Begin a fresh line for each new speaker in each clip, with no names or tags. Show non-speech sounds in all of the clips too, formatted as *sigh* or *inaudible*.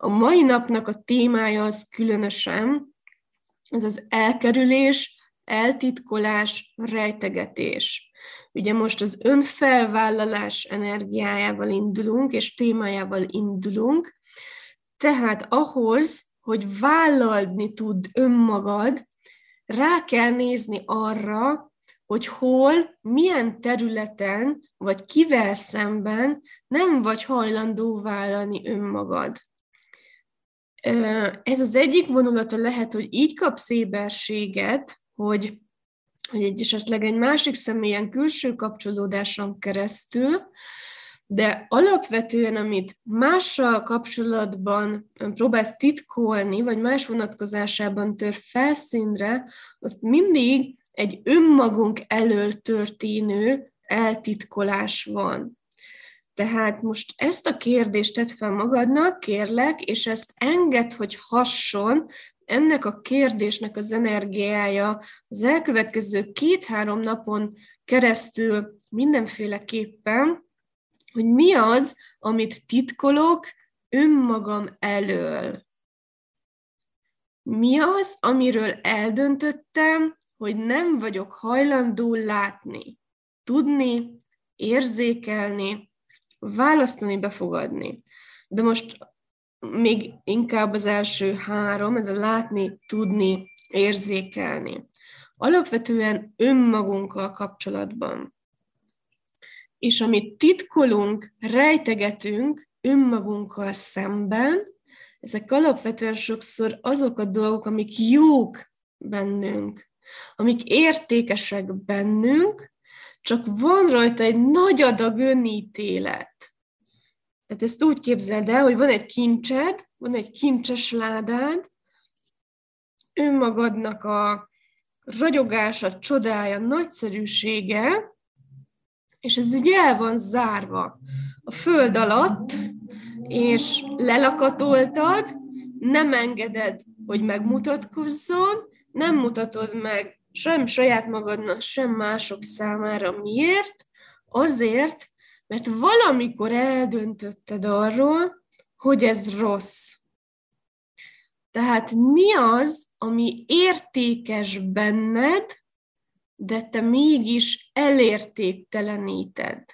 A mai napnak a témája az különösen, ez az elkerülés, eltitkolás, rejtegetés. Ugye most az önfelvállalás energiájával indulunk, és témájával indulunk, tehát ahhoz, hogy vállalni tud önmagad, rá kell nézni arra, hogy hol, milyen területen, vagy kivel szemben nem vagy hajlandó vállalni önmagad. Ez az egyik vonulata lehet, hogy így kapsz éberséget, hogy, hogy egy esetleg egy másik személyen külső kapcsolódáson keresztül, de alapvetően, amit mással kapcsolatban próbálsz titkolni, vagy más vonatkozásában tör felszínre, az mindig egy önmagunk elől történő eltitkolás van. Tehát most ezt a kérdést tedd fel magadnak, kérlek, és ezt enged, hogy hasson ennek a kérdésnek az energiája az elkövetkező két-három napon keresztül mindenféleképpen, hogy mi az, amit titkolok önmagam elől. Mi az, amiről eldöntöttem, hogy nem vagyok hajlandó látni, tudni, érzékelni, választani, befogadni. De most még inkább az első három, ez a látni, tudni, érzékelni. Alapvetően önmagunkkal kapcsolatban. És amit titkolunk, rejtegetünk önmagunkkal szemben, ezek alapvetően sokszor azok a dolgok, amik jók bennünk, amik értékesek bennünk, csak van rajta egy nagy adag önítélet. Tehát ezt úgy képzeld el, hogy van egy kincsed, van egy kincses ládád, önmagadnak a ragyogása, csodája, nagyszerűsége, és ez így el van zárva a föld alatt, és lelakatoltad, nem engeded, hogy megmutatkozzon, nem mutatod meg sem saját magadnak, sem mások számára. Miért? Azért, mert valamikor eldöntötted arról, hogy ez rossz. Tehát mi az, ami értékes benned, de te mégis elértékteleníted?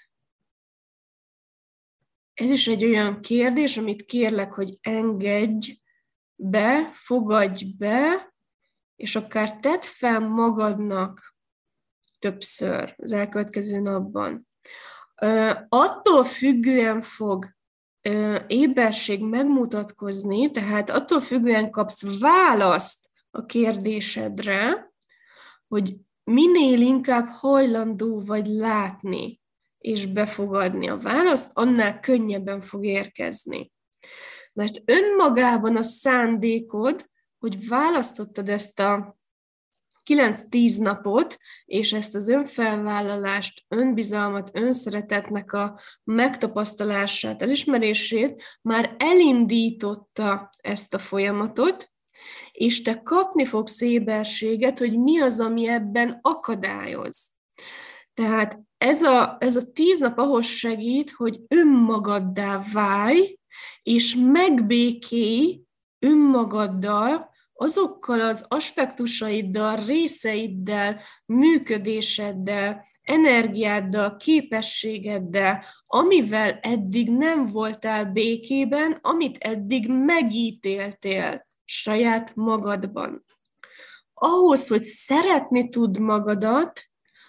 Ez is egy olyan kérdés, amit kérlek, hogy engedj be, fogadj be, és akár tedd fel magadnak többször az elkövetkező napban. Attól függően fog éberség megmutatkozni, tehát attól függően kapsz választ a kérdésedre, hogy minél inkább hajlandó vagy látni és befogadni a választ, annál könnyebben fog érkezni. Mert önmagában a szándékod, hogy választottad ezt a 9-10 napot, és ezt az önfelvállalást, önbizalmat, önszeretetnek a megtapasztalását, elismerését már elindította ezt a folyamatot, és te kapni fogsz éberséget, hogy mi az, ami ebben akadályoz. Tehát ez a, ez a tíz nap ahhoz segít, hogy önmagaddá válj, és megbékélj önmagaddal, azokkal az aspektusaiddal, részeiddel, működéseddel, energiáddal, képességeddel, amivel eddig nem voltál békében, amit eddig megítéltél saját magadban. Ahhoz, hogy szeretni tud magadat,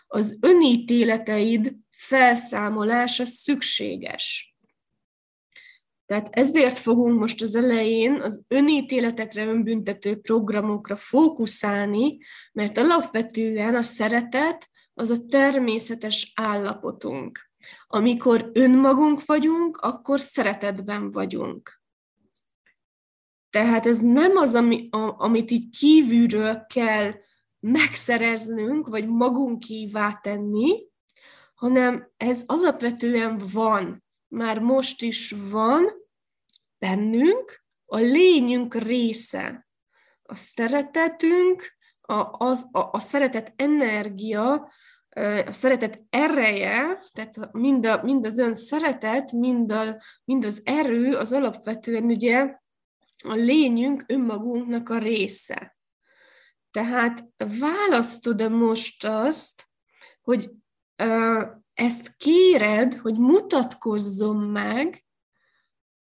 az önítéleteid felszámolása szükséges. Tehát ezért fogunk most az elején az önítéletekre, önbüntető programokra fókuszálni, mert alapvetően a szeretet az a természetes állapotunk. Amikor önmagunk vagyunk, akkor szeretetben vagyunk. Tehát ez nem az, ami, a, amit így kívülről kell megszereznünk, vagy magunkívá tenni, hanem ez alapvetően van már most is van bennünk, a lényünk része. A szeretetünk, a, az, a, a szeretet energia, a szeretet ereje, tehát mind, a, mind az ön szeretet, mind, a, mind az erő, az alapvetően ugye a lényünk önmagunknak a része. Tehát választod-e most azt, hogy ezt kéred, hogy mutatkozzon meg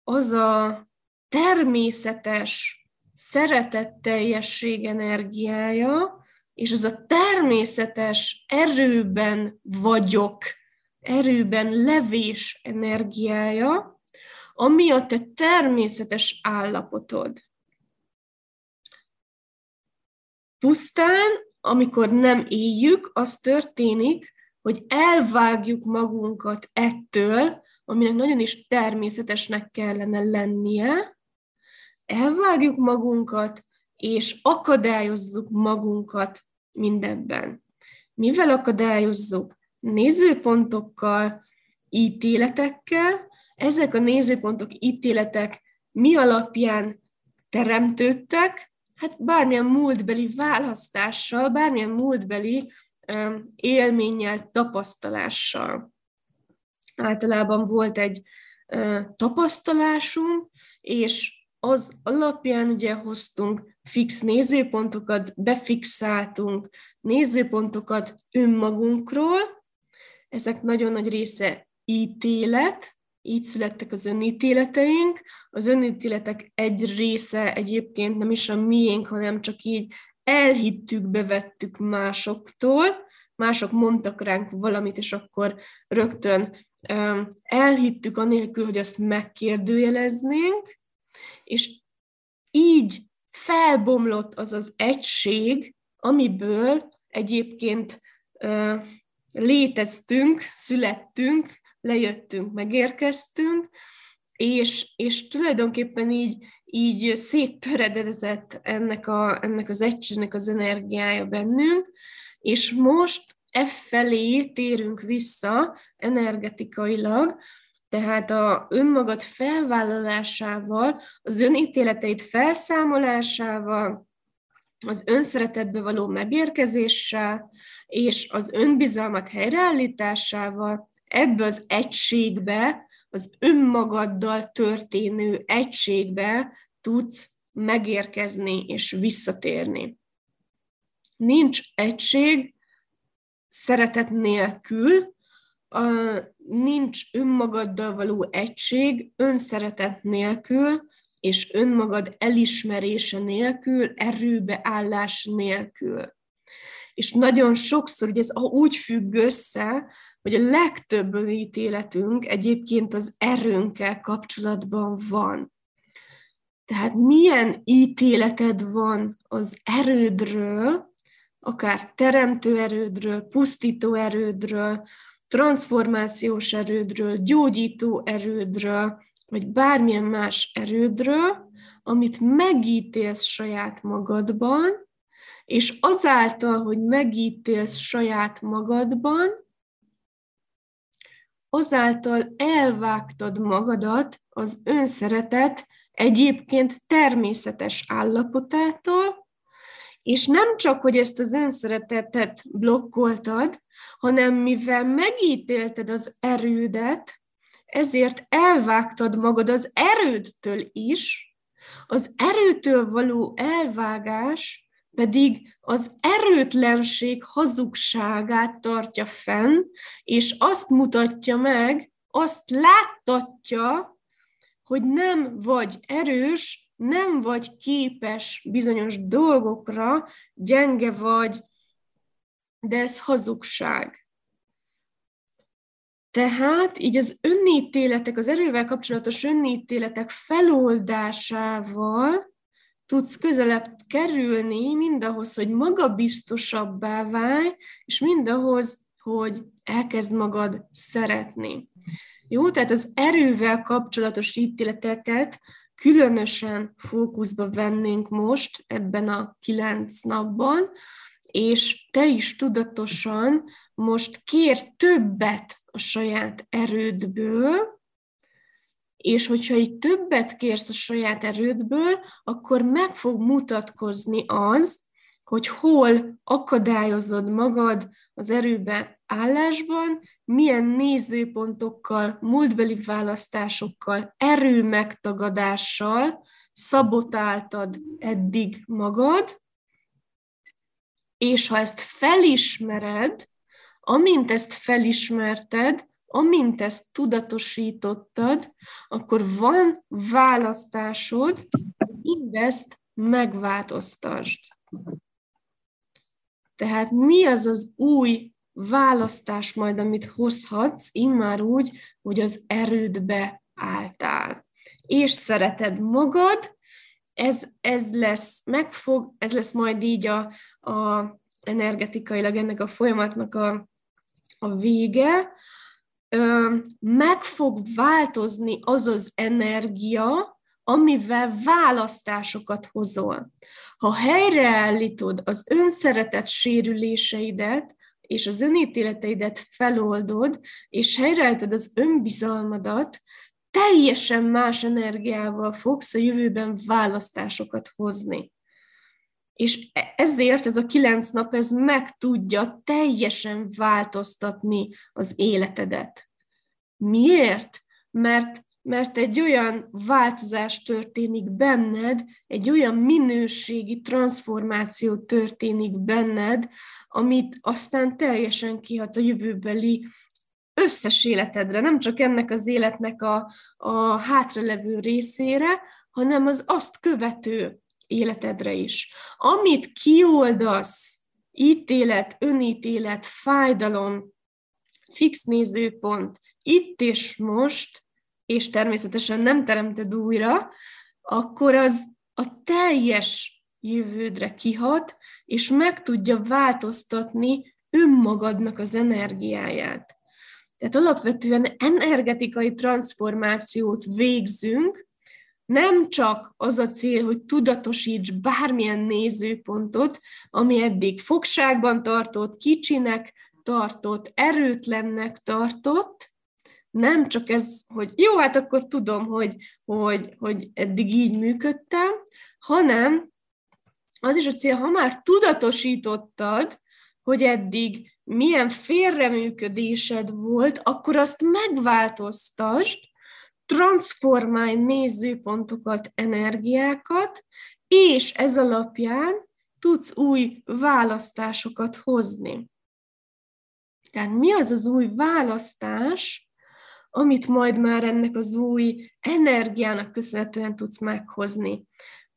az a természetes szeretetteljesség energiája, és az a természetes erőben vagyok, erőben levés energiája, ami a te természetes állapotod. Pusztán, amikor nem éljük, az történik, hogy elvágjuk magunkat ettől, aminek nagyon is természetesnek kellene lennie, elvágjuk magunkat, és akadályozzuk magunkat mindebben. Mivel akadályozzuk? Nézőpontokkal, ítéletekkel. Ezek a nézőpontok, ítéletek mi alapján teremtődtek? Hát bármilyen múltbeli választással, bármilyen múltbeli élménnyel, tapasztalással. Általában volt egy tapasztalásunk, és az alapján ugye hoztunk fix nézőpontokat, befixáltunk nézőpontokat önmagunkról, ezek nagyon nagy része ítélet, így születtek az önítéleteink. Az önítéletek egy része egyébként nem is a miénk, hanem csak így elhittük, bevettük másoktól, mások mondtak ránk valamit, és akkor rögtön elhittük anélkül, hogy azt megkérdőjeleznénk, és így felbomlott az az egység, amiből egyébként léteztünk, születtünk, lejöttünk, megérkeztünk, és, és tulajdonképpen így, így széttöredezett ennek, a, ennek az egységnek az energiája bennünk, és most e felé térünk vissza energetikailag, tehát a önmagad felvállalásával, az önítéleteid felszámolásával, az önszeretetbe való megérkezéssel és az önbizalmat helyreállításával ebbe az egységbe, az önmagaddal történő egységbe tudsz megérkezni és visszatérni. Nincs egység szeretet nélkül, nincs önmagaddal való egység, önszeretet nélkül, és önmagad elismerése nélkül, erőbe állás nélkül. És nagyon sokszor, hogy ez úgy függ össze, hogy a legtöbb ítéletünk egyébként az erőnkkel kapcsolatban van. Tehát milyen ítéleted van az erődről, akár teremtő erődről, pusztító erődről, transformációs erődről, gyógyító erődről, vagy bármilyen más erődről, amit megítélsz saját magadban, és azáltal, hogy megítélsz saját magadban, azáltal elvágtad magadat az önszeretet egyébként természetes állapotától, és nem csak, hogy ezt az önszeretetet blokkoltad, hanem mivel megítélted az erődet, ezért elvágtad magad az erődtől is, az erőtől való elvágás pedig az erőtlenség hazugságát tartja fenn, és azt mutatja meg, azt láttatja, hogy nem vagy erős, nem vagy képes bizonyos dolgokra, gyenge vagy, de ez hazugság. Tehát így az önítéletek, az erővel kapcsolatos önítéletek feloldásával tudsz közelebb kerülni mindahhoz, hogy magabiztosabbá válj, és mindahhoz, hogy elkezd magad szeretni. Jó, tehát az erővel kapcsolatos ítéleteket különösen fókuszba vennénk most ebben a kilenc napban, és te is tudatosan most kér többet a saját erődből, és hogyha így többet kérsz a saját erődből, akkor meg fog mutatkozni az, hogy hol akadályozod magad az erőbe állásban, milyen nézőpontokkal, múltbeli választásokkal, erő megtagadással szabotáltad eddig magad, és ha ezt felismered, amint ezt felismerted, amint ezt tudatosítottad, akkor van választásod, mindezt megváltoztasd. Tehát mi az az új választás majd, amit hozhatsz, immár úgy, hogy az erődbe álltál. És szereted magad, ez, ez lesz, megfog, ez lesz majd így a, a energetikailag ennek a folyamatnak a, a vége, meg fog változni az az energia, amivel választásokat hozol. Ha helyreállítod az önszeretet sérüléseidet, és az önítéleteidet feloldod, és helyreállítod az önbizalmadat, teljesen más energiával fogsz a jövőben választásokat hozni. És e- ezért ez a kilenc nap, ez meg tudja teljesen változtatni az életedet. Miért? Mert, mert egy olyan változás történik benned, egy olyan minőségi transformáció történik benned, amit aztán teljesen kihat a jövőbeli összes életedre, nem csak ennek az életnek a, a hátralevő részére, hanem az azt követő életedre is. Amit kioldasz, ítélet, önítélet, fájdalom, fix nézőpont, itt és most, és természetesen nem teremted újra, akkor az a teljes jövődre kihat, és meg tudja változtatni önmagadnak az energiáját. Tehát alapvetően energetikai transformációt végzünk, nem csak az a cél, hogy tudatosíts bármilyen nézőpontot, ami eddig fogságban tartott, kicsinek tartott, erőtlennek tartott, nem csak ez, hogy jó, hát akkor tudom, hogy, hogy, hogy eddig így működtem, hanem az is a cél, ha már tudatosítottad, hogy eddig milyen félreműködésed volt, akkor azt megváltoztasd, transformálj nézőpontokat, energiákat, és ez alapján tudsz új választásokat hozni. Tehát mi az az új választás, amit majd már ennek az új energiának köszönhetően tudsz meghozni?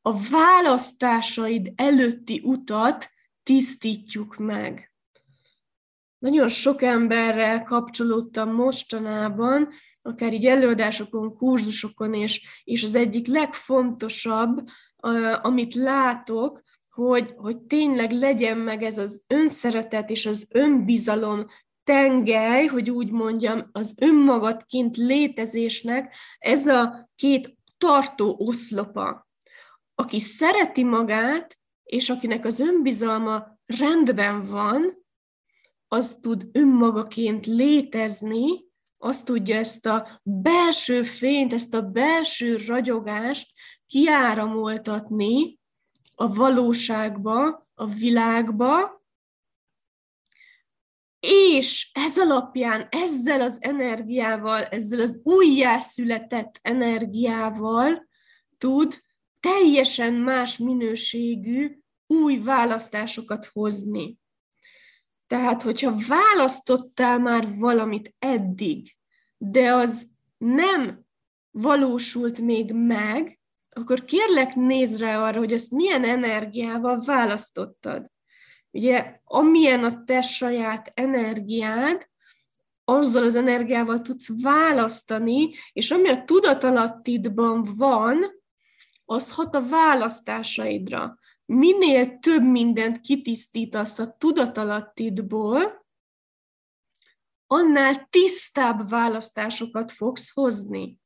A választásaid előtti utat tisztítjuk meg. Nagyon sok emberrel kapcsolódtam mostanában, akár így előadásokon, kurzusokon, és, és az egyik legfontosabb, amit látok, hogy, hogy tényleg legyen meg ez az önszeretet és az önbizalom tengely, hogy úgy mondjam, az önmagadként létezésnek ez a két tartó oszlopa. Aki szereti magát, és akinek az önbizalma rendben van, az tud önmagaként létezni, azt tudja ezt a belső fényt, ezt a belső ragyogást kiáramoltatni a valóságba, a világba, és ez alapján, ezzel az energiával, ezzel az újjászületett energiával tud teljesen más minőségű új választásokat hozni. Tehát, hogyha választottál már valamit eddig, de az nem valósult még meg, akkor kérlek nézd rá arra, hogy ezt milyen energiával választottad. Ugye, amilyen a te saját energiád, azzal az energiával tudsz választani, és ami a tudatalattidban van, az hat a választásaidra minél több mindent kitisztítasz a tudatalattidból, annál tisztább választásokat fogsz hozni.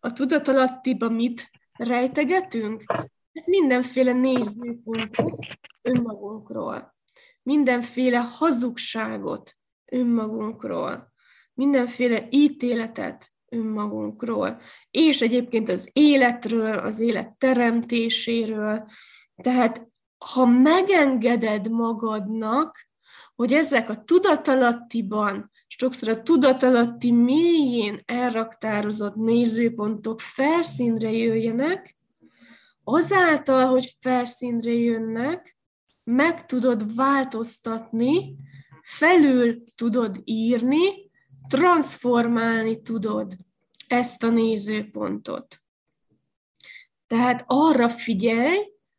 A tudatalattiba mit rejtegetünk? Hát mindenféle nézőpontot önmagunkról, mindenféle hazugságot önmagunkról, mindenféle ítéletet önmagunkról, és egyébként az életről, az élet teremtéséről, tehát, ha megengeded magadnak, hogy ezek a tudatalattiban, sokszor a tudatalatti mélyén elraktározott nézőpontok felszínre jöjjenek, azáltal, hogy felszínre jönnek, meg tudod változtatni, felül tudod írni, transformálni tudod ezt a nézőpontot. Tehát arra figyelj,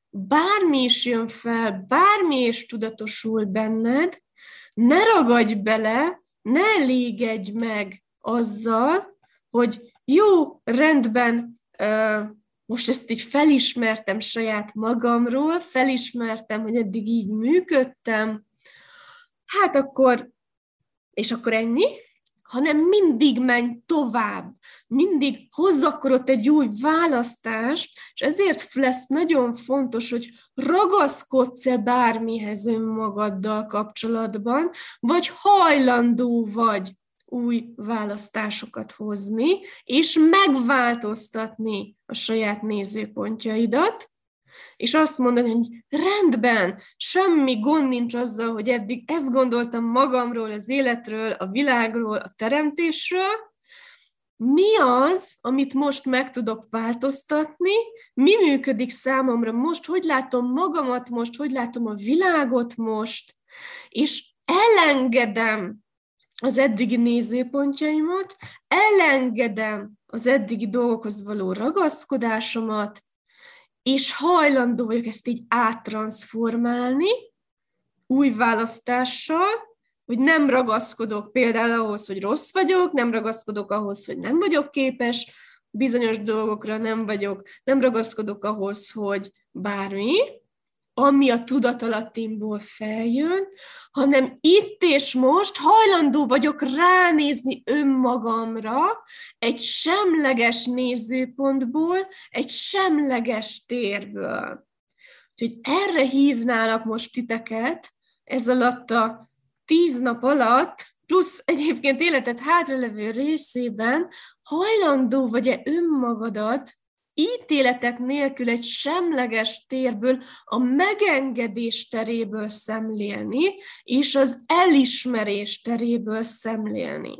bármi is jön fel, bármi is tudatosul benned, ne ragadj bele, ne légedj meg azzal, hogy jó, rendben, most ezt így felismertem saját magamról, felismertem, hogy eddig így működtem, hát akkor, és akkor ennyi, hanem mindig menj tovább, mindig hozz akkor ott egy új választást, és ezért lesz nagyon fontos, hogy ragaszkodsz-e bármihez önmagaddal kapcsolatban, vagy hajlandó vagy új választásokat hozni, és megváltoztatni a saját nézőpontjaidat, és azt mondani, hogy rendben, semmi gond nincs azzal, hogy eddig ezt gondoltam magamról, az életről, a világról, a teremtésről, mi az, amit most meg tudok változtatni, mi működik számomra most, hogy látom magamat most, hogy látom a világot most, és elengedem az eddigi nézőpontjaimat, elengedem az eddigi dolgokhoz való ragaszkodásomat, és hajlandó vagyok ezt így áttransformálni új választással, hogy nem ragaszkodok például ahhoz, hogy rossz vagyok, nem ragaszkodok ahhoz, hogy nem vagyok képes, bizonyos dolgokra nem vagyok, nem ragaszkodok ahhoz, hogy bármi, ami a tudatalattimból feljön, hanem itt és most hajlandó vagyok ránézni önmagamra egy semleges nézőpontból, egy semleges térből. Úgyhogy erre hívnálak most titeket, ez alatt a tíz nap alatt, plusz egyébként életed hátralevő részében hajlandó vagy-e önmagadat ítéletek nélkül egy semleges térből, a megengedés teréből szemlélni, és az elismerés teréből szemlélni.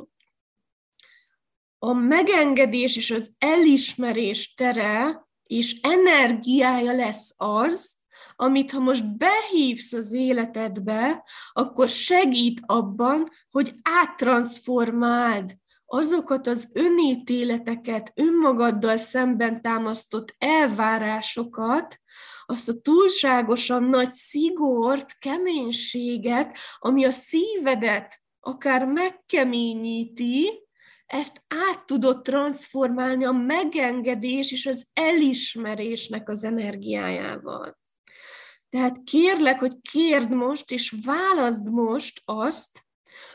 A megengedés és az elismerés tere és energiája lesz az, amit ha most behívsz az életedbe, akkor segít abban, hogy áttransformáld azokat az önítéleteket, önmagaddal szemben támasztott elvárásokat, azt a túlságosan nagy szigort, keménységet, ami a szívedet akár megkeményíti, ezt át tudod transformálni a megengedés és az elismerésnek az energiájával. Tehát kérlek, hogy kérd most, és válaszd most azt,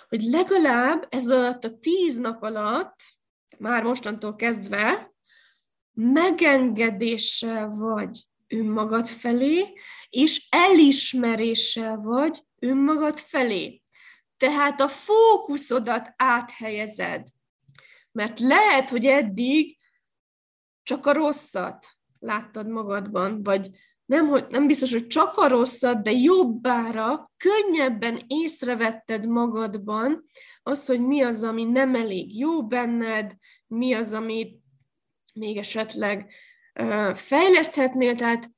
hogy legalább ez alatt a tíz nap alatt, már mostantól kezdve, megengedéssel vagy önmagad felé, és elismeréssel vagy önmagad felé. Tehát a fókuszodat áthelyezed. Mert lehet, hogy eddig csak a rosszat láttad magadban, vagy nem, hogy, nem biztos, hogy csak a rosszat, de jobbára, könnyebben észrevetted magadban az, hogy mi az, ami nem elég jó benned, mi az, amit még esetleg uh, fejleszthetnél, tehát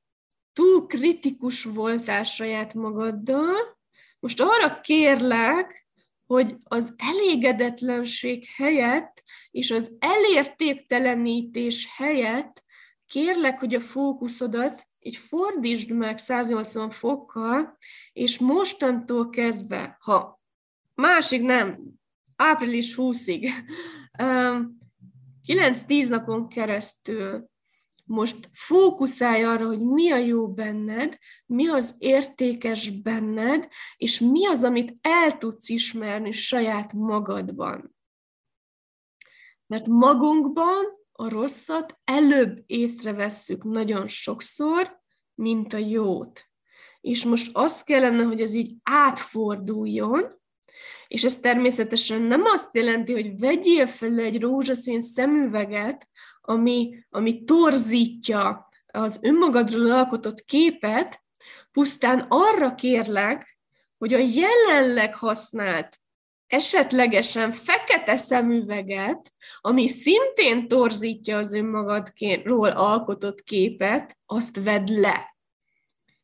túl kritikus voltál saját magaddal. Most arra kérlek, hogy az elégedetlenség helyett és az elértéktelenítés helyett kérlek, hogy a fókuszodat így fordítsd meg 180 fokkal, és mostantól kezdve, ha másik nem, április 20-ig, 9-10 *laughs* napon keresztül most fókuszálj arra, hogy mi a jó benned, mi az értékes benned, és mi az, amit el tudsz ismerni saját magadban. Mert magunkban a rosszat előbb észrevesszük nagyon sokszor, mint a jót. És most azt kellene, hogy ez így átforduljon, és ez természetesen nem azt jelenti, hogy vegyél fel egy rózsaszín szemüveget, ami, ami torzítja az önmagadról alkotott képet, pusztán arra kérlek, hogy a jelenleg használt esetlegesen fekete szemüveget, ami szintén torzítja az önmagadról alkotott képet, azt vedd le.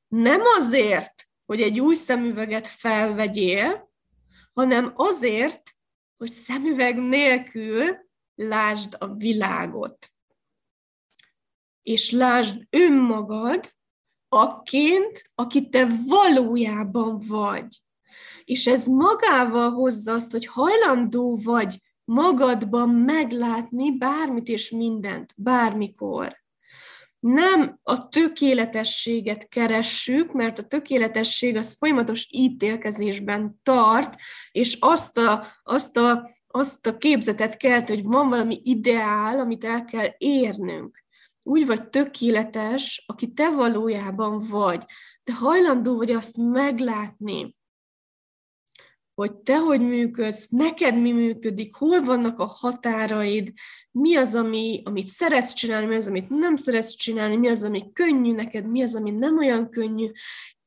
Nem azért, hogy egy új szemüveget felvegyél, hanem azért, hogy szemüveg nélkül lásd a világot. És lásd önmagad, akként, aki te valójában vagy. És ez magával hozza azt, hogy hajlandó vagy magadban meglátni bármit és mindent, bármikor. Nem a tökéletességet keressük, mert a tökéletesség az folyamatos ítélkezésben tart, és azt a, azt a, azt a képzetet kelt, hogy van valami ideál, amit el kell érnünk úgy vagy tökéletes, aki te valójában vagy. Te hajlandó vagy azt meglátni, hogy te hogy működsz, neked mi működik, hol vannak a határaid, mi az, ami, amit szeretsz csinálni, mi az, amit nem szeretsz csinálni, mi az, ami könnyű neked, mi az, ami nem olyan könnyű,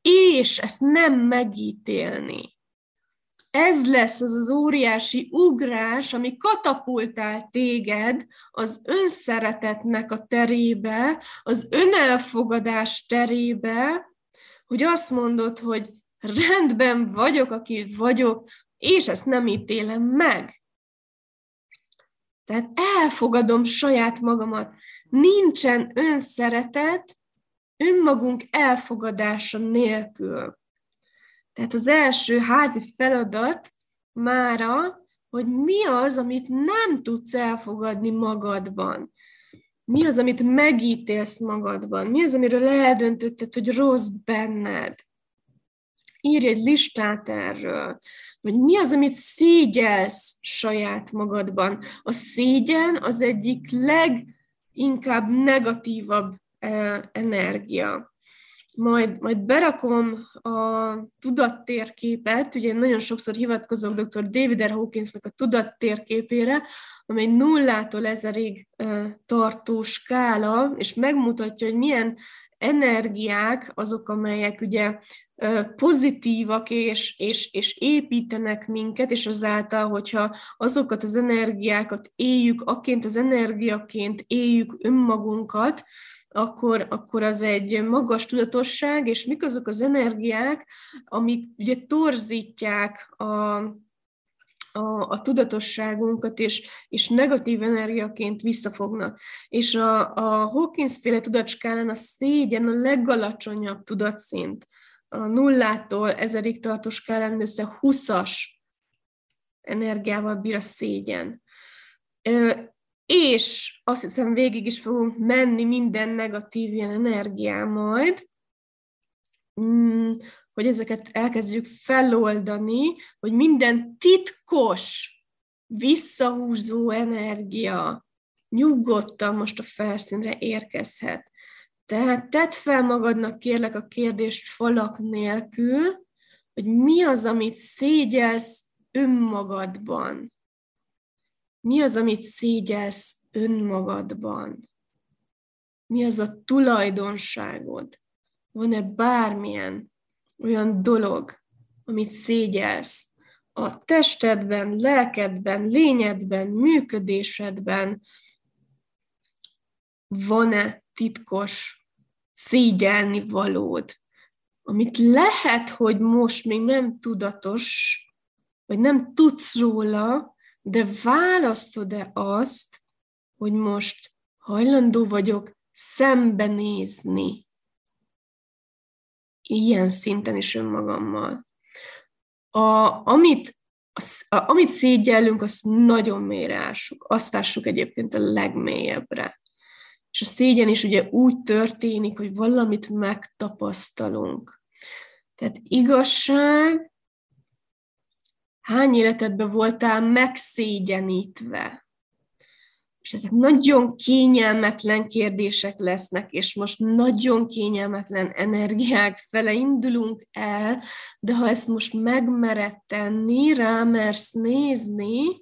és ezt nem megítélni. Ez lesz az az óriási ugrás, ami katapultál téged az önszeretetnek a terébe, az önelfogadás terébe, hogy azt mondod, hogy rendben vagyok, aki vagyok, és ezt nem ítélem meg. Tehát elfogadom saját magamat. Nincsen önszeretet önmagunk elfogadása nélkül. Tehát az első házi feladat mára, hogy mi az, amit nem tudsz elfogadni magadban. Mi az, amit megítélsz magadban? Mi az, amiről eldöntötted, hogy rossz benned? Írj egy listát erről. Vagy mi az, amit szégyelsz saját magadban? A szégyen az egyik leginkább negatívabb eh, energia majd, majd berakom a tudattérképet, ugye én nagyon sokszor hivatkozok dr. David R. Hawkinsnak a tudattérképére, amely nullától ezerig tartó skála, és megmutatja, hogy milyen energiák azok, amelyek ugye pozitívak és, és, és építenek minket, és azáltal, hogyha azokat az energiákat éljük, akként az energiaként éljük önmagunkat, akkor, akkor az egy magas tudatosság, és mik azok az energiák, amik ugye torzítják a, a, a tudatosságunkat, és, és negatív energiaként visszafognak. És a, a Hawkins-féle tudatskálán a szégyen a legalacsonyabb tudatszint. A nullától ezerig tartó skálán mindössze 20-as energiával bír a szégyen és azt hiszem végig is fogunk menni minden negatív ilyen energián majd, mm, hogy ezeket elkezdjük feloldani, hogy minden titkos, visszahúzó energia nyugodtan most a felszínre érkezhet. Tehát tedd fel magadnak kérlek a kérdést falak nélkül, hogy mi az, amit szégyelsz önmagadban. Mi az, amit szégyelsz önmagadban? Mi az a tulajdonságod? Van-e bármilyen olyan dolog, amit szégyelsz a testedben, lelkedben, lényedben, működésedben? Van-e titkos szégyelni valód, amit lehet, hogy most még nem tudatos, vagy nem tudsz róla, de választod-e azt, hogy most hajlandó vagyok szembenézni ilyen szinten is önmagammal. A, amit, a, amit szégyellünk, azt nagyon mélyre ássuk. Azt ássuk egyébként a legmélyebbre. És a szégyen is ugye úgy történik, hogy valamit megtapasztalunk. Tehát igazság hány életedben voltál megszégyenítve? És ezek nagyon kényelmetlen kérdések lesznek, és most nagyon kényelmetlen energiák fele indulunk el, de ha ezt most megmered tenni, rámersz nézni,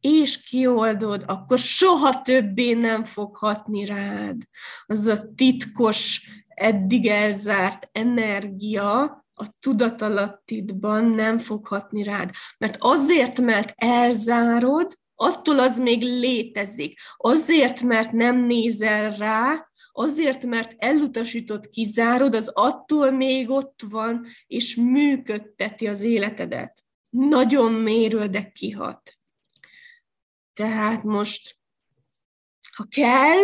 és kioldod, akkor soha többé nem fog hatni rád. Az a titkos, eddig elzárt energia, a tudatalattidban nem fog hatni rád. Mert azért, mert elzárod, attól az még létezik. Azért, mert nem nézel rá, azért, mert elutasított, kizárod, az attól még ott van, és működteti az életedet. Nagyon mérő, de kihat. Tehát most, ha kell,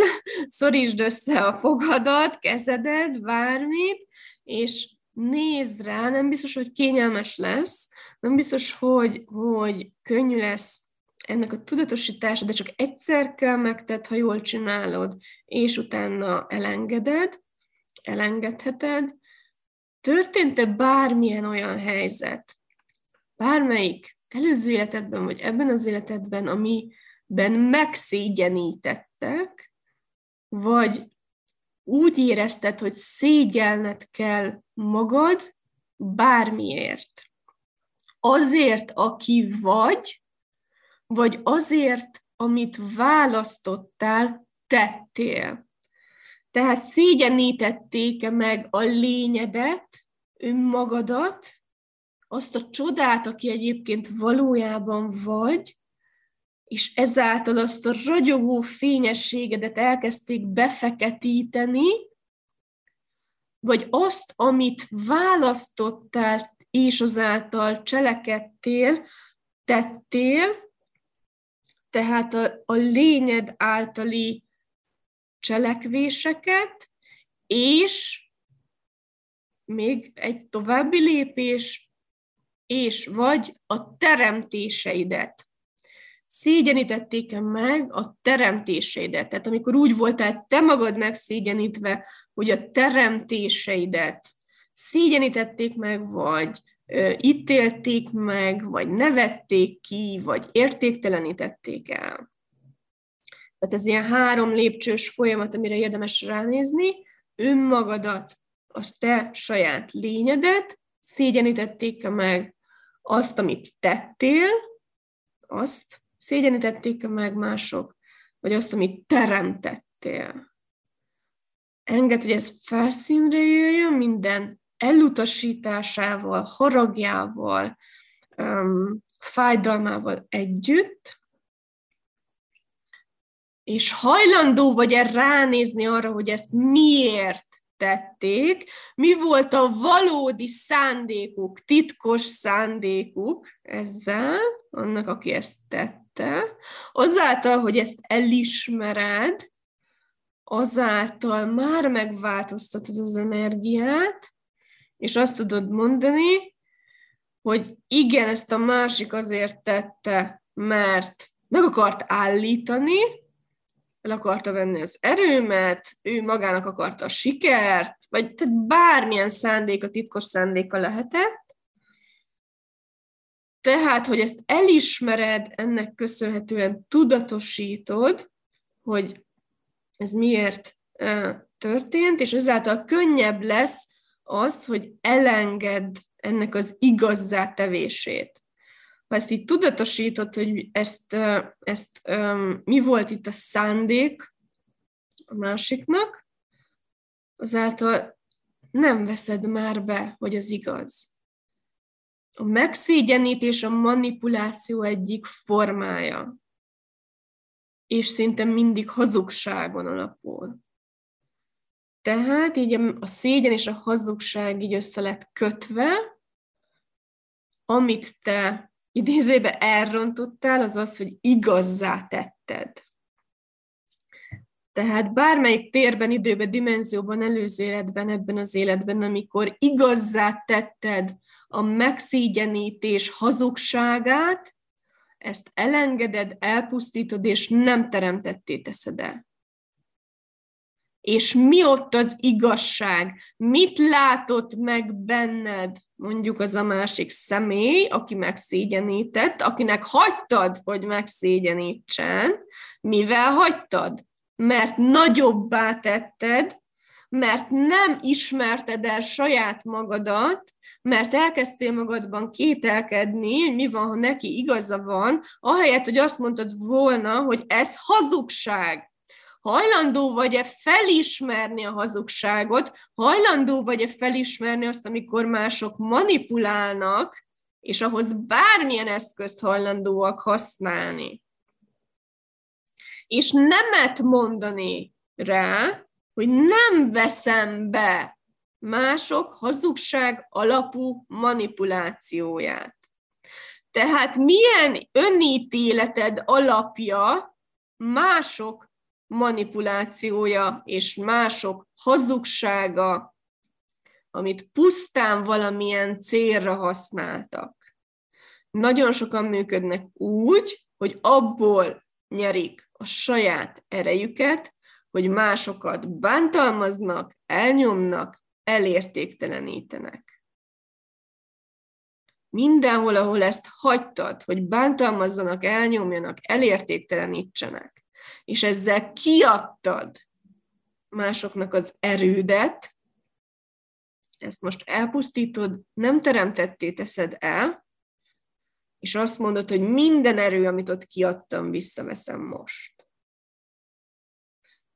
szorítsd össze a fogadat, kezedet, bármit, és nézd rá, nem biztos, hogy kényelmes lesz, nem biztos, hogy, hogy könnyű lesz ennek a tudatosítása, de csak egyszer kell megtett, ha jól csinálod, és utána elengeded, elengedheted. Történt-e bármilyen olyan helyzet, bármelyik előző életedben, vagy ebben az életedben, amiben megszégyenítettek, vagy úgy érezted, hogy szégyelned kell magad bármiért. Azért, aki vagy, vagy azért, amit választottál, tettél. Tehát szégyenítették-e meg a lényedet, önmagadat, azt a csodát, aki egyébként valójában vagy, és ezáltal azt a ragyogó fényességedet elkezdték befeketíteni, vagy azt, amit választottál, és azáltal cselekedtél, tettél, tehát a, a lényed általi cselekvéseket, és még egy további lépés, és vagy a teremtéseidet szégyenítették-e meg a teremtéseidet? Tehát amikor úgy voltál te magad megszégyenítve, hogy a teremtéseidet szégyenítették meg, vagy ö, ítélték meg, vagy nevették ki, vagy értéktelenítették el. Tehát ez ilyen három lépcsős folyamat, amire érdemes ránézni. Önmagadat, a te saját lényedet szégyenítették-e meg azt, amit tettél, azt, Szégyenítették meg mások, vagy azt, amit teremtettél. Enged, hogy ez felszínre jöjjön minden elutasításával, haragjával, um, fájdalmával együtt, és hajlandó vagy-e ránézni arra, hogy ezt miért tették, mi volt a valódi szándékuk, titkos szándékuk ezzel, annak, aki ezt tett, tette, azáltal, hogy ezt elismered, azáltal már megváltoztatod az energiát, és azt tudod mondani, hogy igen, ezt a másik azért tette, mert meg akart állítani, el akarta venni az erőmet, ő magának akarta a sikert, vagy tehát bármilyen szándéka, titkos szándéka lehetett, tehát, hogy ezt elismered, ennek köszönhetően tudatosítod, hogy ez miért történt, és ezáltal könnyebb lesz az, hogy elenged ennek az igazzá tevését. Ha ezt így tudatosítod, hogy ezt, ezt mi volt itt a szándék a másiknak, azáltal nem veszed már be, hogy az igaz. A megszégyenítés a manipuláció egyik formája, és szinte mindig hazugságon alapul. Tehát így a szégyen és a hazugság így össze lett kötve, amit te idézőbe elrontottál, az az, hogy igazzá tetted. Tehát bármelyik térben, időben, dimenzióban, előző életben, ebben az életben, amikor igazzá tetted a megszégyenítés hazugságát, ezt elengeded, elpusztítod, és nem teremtetté teszed el. És mi ott az igazság? Mit látott meg benned, mondjuk az a másik személy, aki megszégyenített, akinek hagytad, hogy megszégyenítsen, mivel hagytad? Mert nagyobbá tetted, mert nem ismerted el saját magadat, mert elkezdtél magadban kételkedni, mi van, ha neki igaza van, ahelyett, hogy azt mondtad volna, hogy ez hazugság, hajlandó vagy-e felismerni a hazugságot, hajlandó vagy-e felismerni azt, amikor mások manipulálnak, és ahhoz bármilyen eszközt hajlandóak használni. És nemet mondani rá, hogy nem veszem be mások hazugság alapú manipulációját. Tehát milyen önítéleted alapja mások manipulációja és mások hazugsága, amit pusztán valamilyen célra használtak. Nagyon sokan működnek úgy, hogy abból nyerik a saját erejüket, hogy másokat bántalmaznak, elnyomnak, elértéktelenítenek. Mindenhol, ahol ezt hagytad, hogy bántalmazzanak, elnyomjanak, elértéktelenítsenek, és ezzel kiadtad másoknak az erődet, ezt most elpusztítod, nem teremtetté teszed el, és azt mondod, hogy minden erő, amit ott kiadtam, visszaveszem most.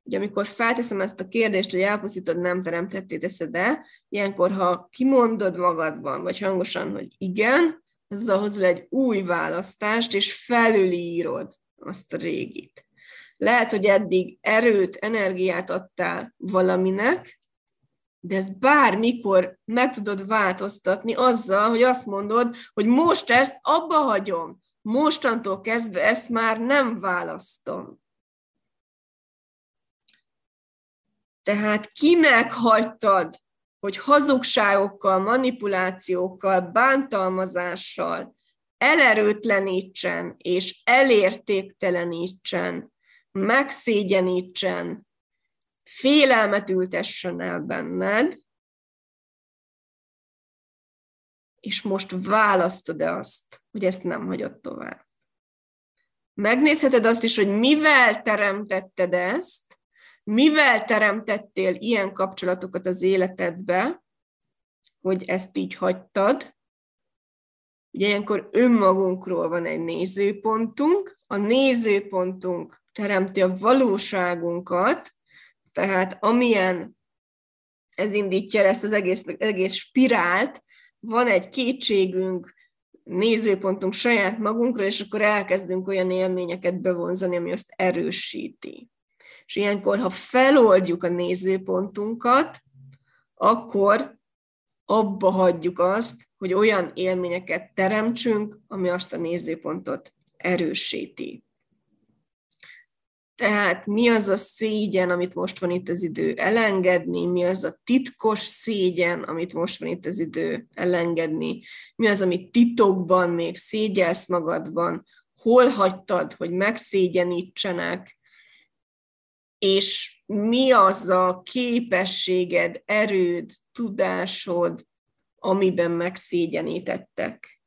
Ugye amikor felteszem ezt a kérdést, hogy elpusztítod, nem teremtetté teszed el, ilyenkor, ha kimondod magadban, vagy hangosan, hogy igen, azzal hozol egy új választást, és felülírod azt a régit. Lehet, hogy eddig erőt, energiát adtál valaminek, de ezt bármikor meg tudod változtatni azzal, hogy azt mondod, hogy most ezt abba hagyom, mostantól kezdve ezt már nem választom. Tehát kinek hagytad, hogy hazugságokkal, manipulációkkal, bántalmazással elerőtlenítsen és elértéktelenítsen, megszégyenítsen, félelmet ültessen el benned, és most választod-e azt, hogy ezt nem hagyod tovább. Megnézheted azt is, hogy mivel teremtetted ezt, mivel teremtettél ilyen kapcsolatokat az életedbe, hogy ezt így hagytad. Ugye ilyenkor önmagunkról van egy nézőpontunk, a nézőpontunk teremti a valóságunkat, tehát amilyen ez indítja ezt az egész, egész spirált, van egy kétségünk, nézőpontunk saját magunkra, és akkor elkezdünk olyan élményeket bevonzani, ami azt erősíti. És ilyenkor, ha feloldjuk a nézőpontunkat, akkor abba hagyjuk azt, hogy olyan élményeket teremtsünk, ami azt a nézőpontot erősíti. Tehát mi az a szégyen, amit most van itt az idő elengedni, mi az a titkos szégyen, amit most van itt az idő elengedni, mi az, amit titokban még szégyelsz magadban, hol hagytad, hogy megszégyenítsenek, és mi az a képességed, erőd, tudásod, amiben megszégyenítettek.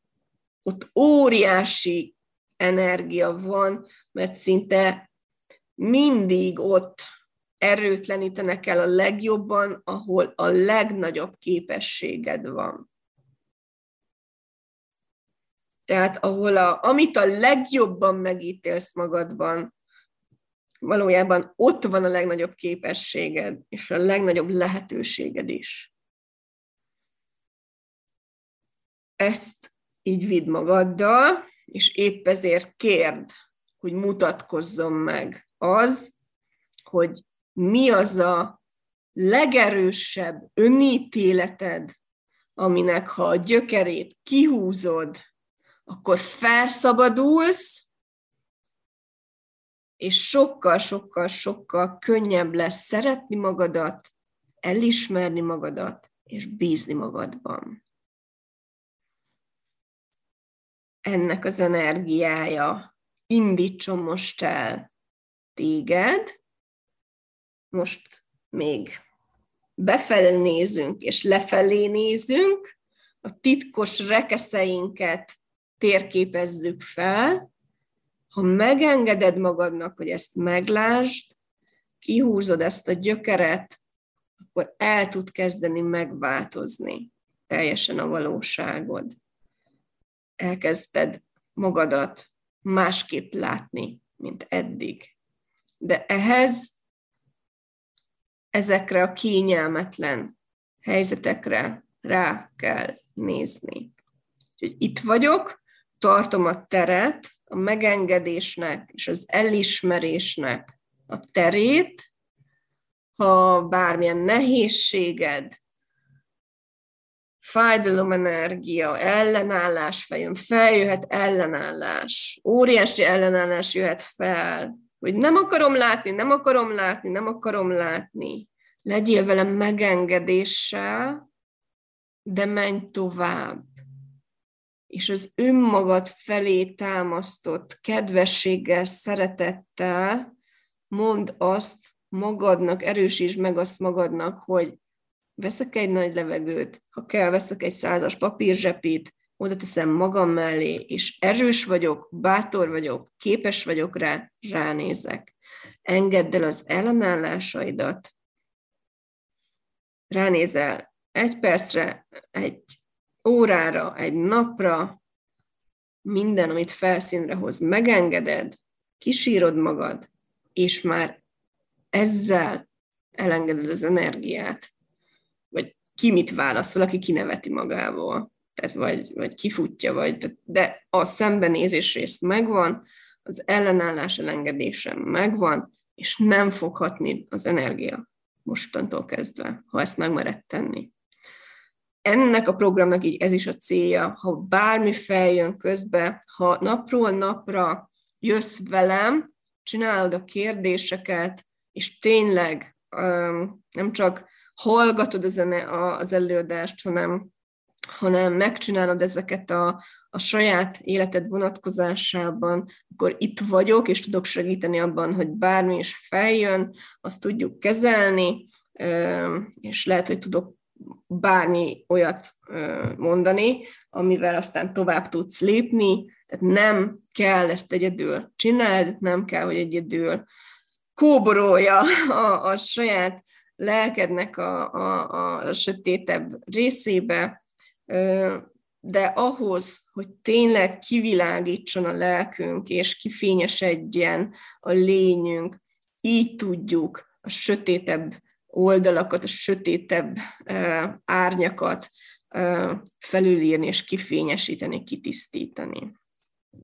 Ott óriási energia van, mert szinte mindig ott erőtlenítenek el a legjobban, ahol a legnagyobb képességed van. Tehát ahol a, amit a legjobban megítélsz magadban, valójában ott van a legnagyobb képességed, és a legnagyobb lehetőséged is. Ezt így vidd magaddal, és épp ezért kérd, hogy mutatkozzon meg az, hogy mi az a legerősebb önítéleted, aminek ha a gyökerét kihúzod, akkor felszabadulsz, és sokkal, sokkal, sokkal könnyebb lesz szeretni magadat, elismerni magadat, és bízni magadban. Ennek az energiája. Indítson most el téged, most még befelé nézünk és lefelé nézünk, a titkos rekeszeinket térképezzük fel, ha megengeded magadnak, hogy ezt meglásd, kihúzod ezt a gyökeret, akkor el tud kezdeni megváltozni teljesen a valóságod. Elkezded magadat másképp látni, mint eddig. De ehhez ezekre a kényelmetlen helyzetekre rá kell nézni. Úgyhogy itt vagyok, tartom a teret, a megengedésnek és az elismerésnek a terét, ha bármilyen nehézséged, fájdalomenergia, ellenállás feljön, feljöhet ellenállás, óriási ellenállás jöhet fel, hogy nem akarom látni, nem akarom látni, nem akarom látni. Legyél velem megengedéssel, de menj tovább. És az önmagad felé támasztott kedvességgel, szeretettel mondd azt magadnak, erősítsd meg azt magadnak, hogy veszek egy nagy levegőt, ha kell, veszek egy százas papírzsepit, oda teszem magam mellé, és erős vagyok, bátor vagyok, képes vagyok rá, ránézek. Engedd el az ellenállásaidat, ránézel egy percre, egy órára, egy napra, minden, amit felszínre hoz, megengeded, kisírod magad, és már ezzel elengeded az energiát. Vagy ki mit válaszol, aki kineveti magából tehát vagy, vagy kifutja, vagy, de a szembenézés rész megvan, az ellenállás elengedése megvan, és nem fog hatni az energia mostantól kezdve, ha ezt megmered tenni. Ennek a programnak így ez is a célja, ha bármi feljön közbe, ha napról napra jössz velem, csinálod a kérdéseket, és tényleg um, nem csak hallgatod az, az előadást, hanem hanem megcsinálod ezeket a, a saját életed vonatkozásában, akkor itt vagyok, és tudok segíteni abban, hogy bármi is feljön, azt tudjuk kezelni, és lehet, hogy tudok bármi olyat mondani, amivel aztán tovább tudsz lépni, tehát nem kell ezt egyedül csináld, nem kell, hogy egyedül kóborolja a, a saját lelkednek a, a, a sötétebb részébe, de ahhoz, hogy tényleg kivilágítson a lelkünk, és kifényesedjen a lényünk, így tudjuk a sötétebb oldalakat, a sötétebb árnyakat felülírni és kifényesíteni, kitisztítani.